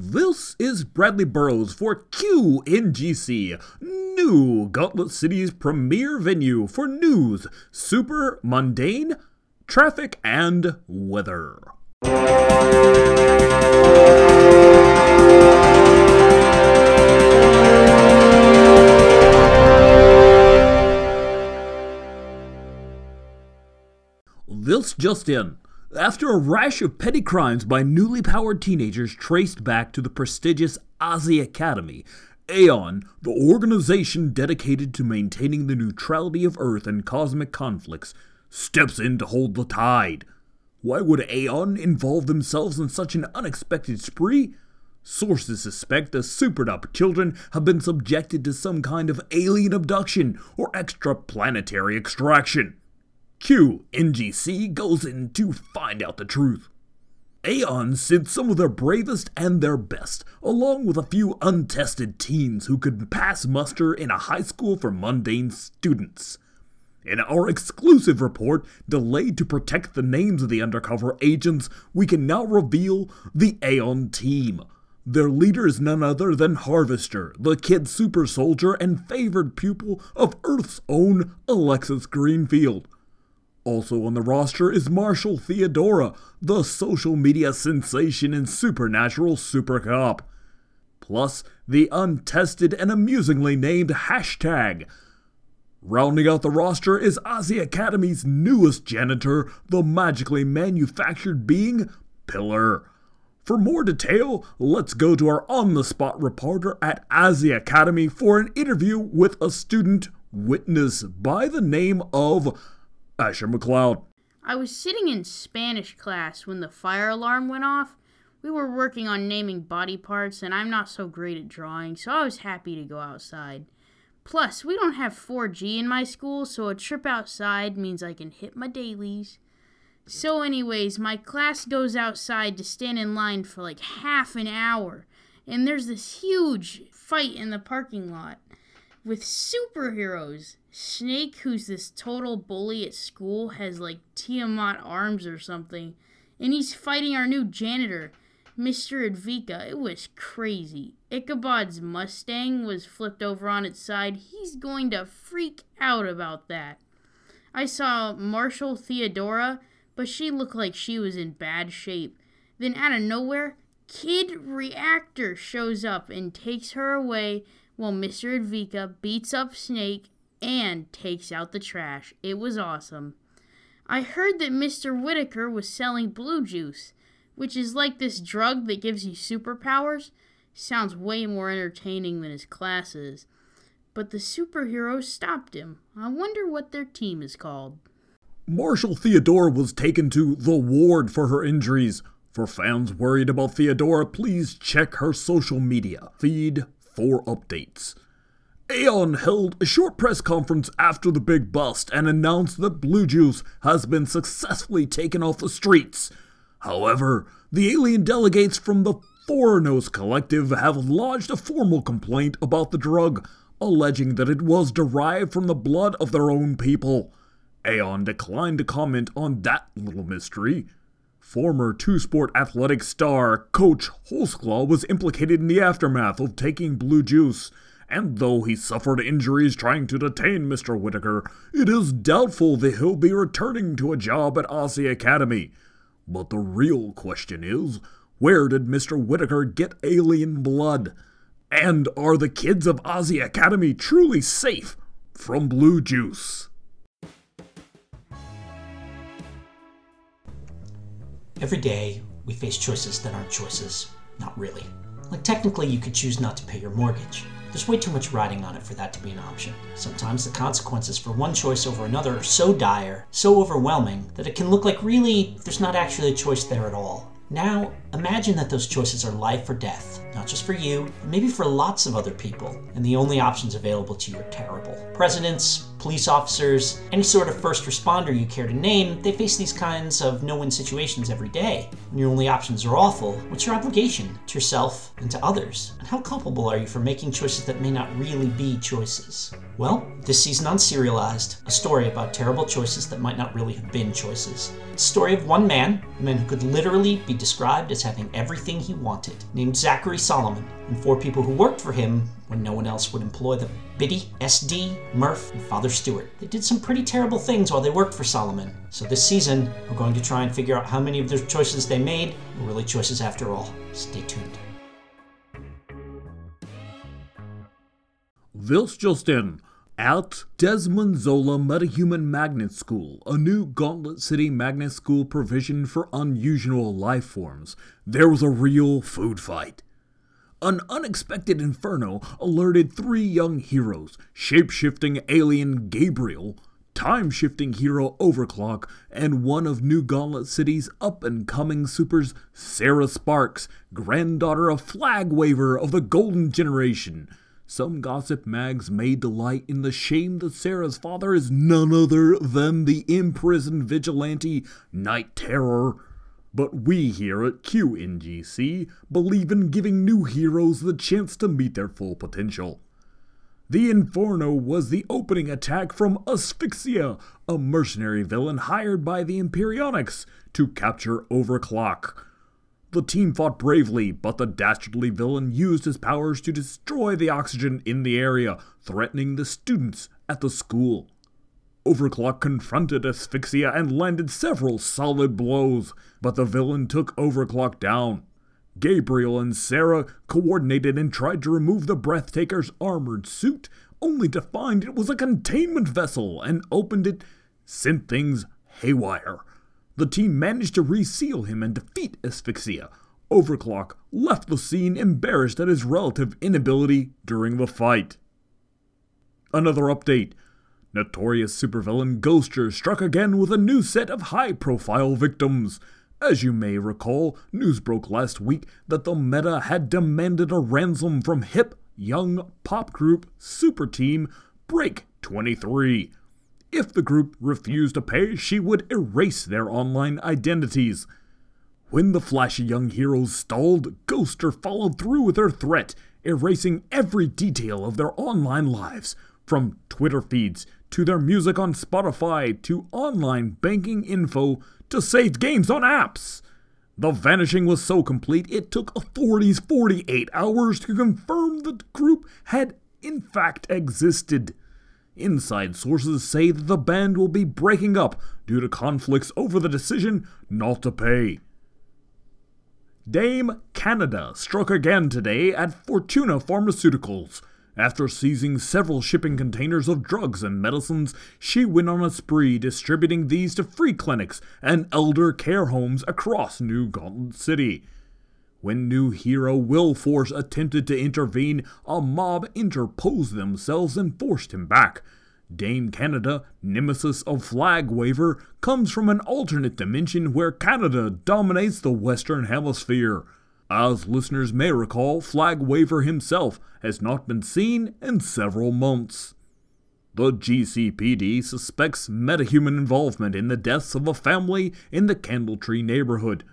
This is Bradley Burrows for QNGC, new Gauntlet City's premier venue for news, super mundane, traffic, and weather. This just in. After a rash of petty crimes by newly powered teenagers traced back to the prestigious Ozy Academy, Aeon, the organization dedicated to maintaining the neutrality of Earth in cosmic conflicts, steps in to hold the tide. Why would Aeon involve themselves in such an unexpected spree? Sources suspect the Superdup children have been subjected to some kind of alien abduction or extraplanetary extraction. Q NGC goes in to find out the truth. Aeon sent some of their bravest and their best, along with a few untested teens who could pass muster in a high school for mundane students. In our exclusive report, delayed to protect the names of the undercover agents, we can now reveal the Aeon team. Their leader is none other than Harvester, the kid super soldier and favored pupil of Earth's own Alexis Greenfield. Also on the roster is Marshall Theodora, the social media sensation and supernatural super cop. Plus, the untested and amusingly named hashtag. Rounding out the roster is Ozy Academy's newest janitor, the magically manufactured being Pillar. For more detail, let's go to our on the spot reporter at Ozy Academy for an interview with a student witness by the name of Asher McLeod. I was sitting in Spanish class when the fire alarm went off. We were working on naming body parts, and I'm not so great at drawing, so I was happy to go outside. Plus, we don't have 4G in my school, so a trip outside means I can hit my dailies. So, anyways, my class goes outside to stand in line for like half an hour, and there's this huge fight in the parking lot with superheroes. Snake, who's this total bully at school, has like Tiamat arms or something, and he's fighting our new janitor, Mr. Advika. It was crazy. Ichabod's Mustang was flipped over on its side. He's going to freak out about that. I saw Marshall Theodora, but she looked like she was in bad shape. Then out of nowhere, Kid Reactor shows up and takes her away while Mr. Advika beats up Snake and takes out the trash. It was awesome. I heard that Mr. Whitaker was selling blue juice, which is like this drug that gives you superpowers. Sounds way more entertaining than his classes. But the superheroes stopped him. I wonder what their team is called. Marshall Theodora was taken to the ward for her injuries. For fans worried about Theodora, please check her social media feed for updates. Aeon held a short press conference after the big bust and announced that Blue Juice has been successfully taken off the streets. However, the alien delegates from the Foreigners Collective have lodged a formal complaint about the drug, alleging that it was derived from the blood of their own people. Aeon declined to comment on that little mystery. Former two sport athletic star Coach Holsclaw was implicated in the aftermath of taking blue juice and though he suffered injuries trying to detain Mr. Whitaker, it is doubtful that he'll be returning to a job at Ozy Academy. But the real question is, where did Mr. Whitaker get alien blood? And are the kids of Ozy Academy truly safe from blue juice? Every day, we face choices that aren't choices. Not really. Like, technically, you could choose not to pay your mortgage. There's way too much riding on it for that to be an option. Sometimes the consequences for one choice over another are so dire, so overwhelming, that it can look like really there's not actually a choice there at all. Now, imagine that those choices are life or death. Not just for you, but maybe for lots of other people, and the only options available to you are terrible. Presidents, police officers, any sort of first responder you care to name, they face these kinds of no win situations every day. When your only options are awful, what's your obligation to yourself and to others? And how culpable are you for making choices that may not really be choices? Well, this season on Serialized, a story about terrible choices that might not really have been choices. It's a story of one man, a man who could literally be described as having everything he wanted, named Zachary Solomon, and four people who worked for him when no one else would employ them. Biddy, SD, Murph, and Father Stewart. They did some pretty terrible things while they worked for Solomon. So this season, we're going to try and figure out how many of the choices they made were really choices after all. Stay tuned. In. At Desmond Zola Metahuman Magnet School, a new Gauntlet City magnet school provision for unusual life forms, there was a real food fight. An unexpected inferno alerted three young heroes shape shifting alien Gabriel, time shifting hero Overclock, and one of New Gauntlet City's up and coming supers, Sarah Sparks, granddaughter of Flag Waver of the Golden Generation. Some gossip mags may delight in the shame that Sarah's father is none other than the imprisoned vigilante Night Terror. But we here at QNGC believe in giving new heroes the chance to meet their full potential. The Inferno was the opening attack from Asphyxia, a mercenary villain hired by the Imperionics to capture Overclock. The team fought bravely, but the dastardly villain used his powers to destroy the oxygen in the area, threatening the students at the school. Overclock confronted Asphyxia and landed several solid blows, but the villain took Overclock down. Gabriel and Sarah coordinated and tried to remove the Breathtaker's armored suit, only to find it was a containment vessel and opened it, sent things haywire. The team managed to reseal him and defeat Asphyxia. Overclock left the scene embarrassed at his relative inability during the fight. Another update. Notorious supervillain Ghoster struck again with a new set of high profile victims. As you may recall, news broke last week that the meta had demanded a ransom from hip, young pop group Super Team Break 23. If the group refused to pay, she would erase their online identities. When the flashy young heroes stalled, Ghoster followed through with her threat, erasing every detail of their online lives, from Twitter feeds to their music on Spotify to online banking info to saved games on apps. The vanishing was so complete it took authorities 48 hours to confirm the group had in fact existed. Inside sources say that the band will be breaking up due to conflicts over the decision not to pay. Dame Canada struck again today at Fortuna Pharmaceuticals. After seizing several shipping containers of drugs and medicines, she went on a spree distributing these to free clinics and elder care homes across New Gauntlet City. When new hero Willforce attempted to intervene, a mob interposed themselves and forced him back. Dame Canada, nemesis of Flag Waver, comes from an alternate dimension where Canada dominates the Western Hemisphere. As listeners may recall, Flag Waver himself has not been seen in several months. The GCPD suspects metahuman involvement in the deaths of a family in the Candletree neighborhood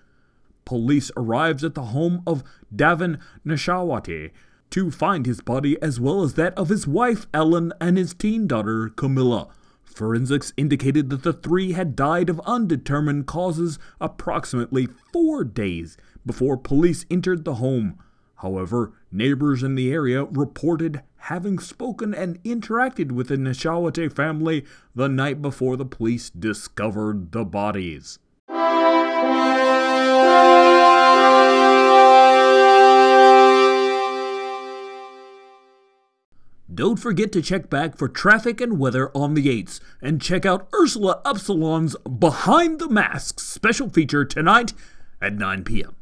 police arrives at the home of Davin Nashawati to find his body as well as that of his wife Ellen and his teen daughter Camilla. Forensics indicated that the three had died of undetermined causes approximately four days before police entered the home. However, neighbors in the area reported having spoken and interacted with the Nishawate family the night before the police discovered the bodies. Don't forget to check back for traffic and weather on the 8s, and check out Ursula Upsilon's Behind the Masks special feature tonight at 9 p.m.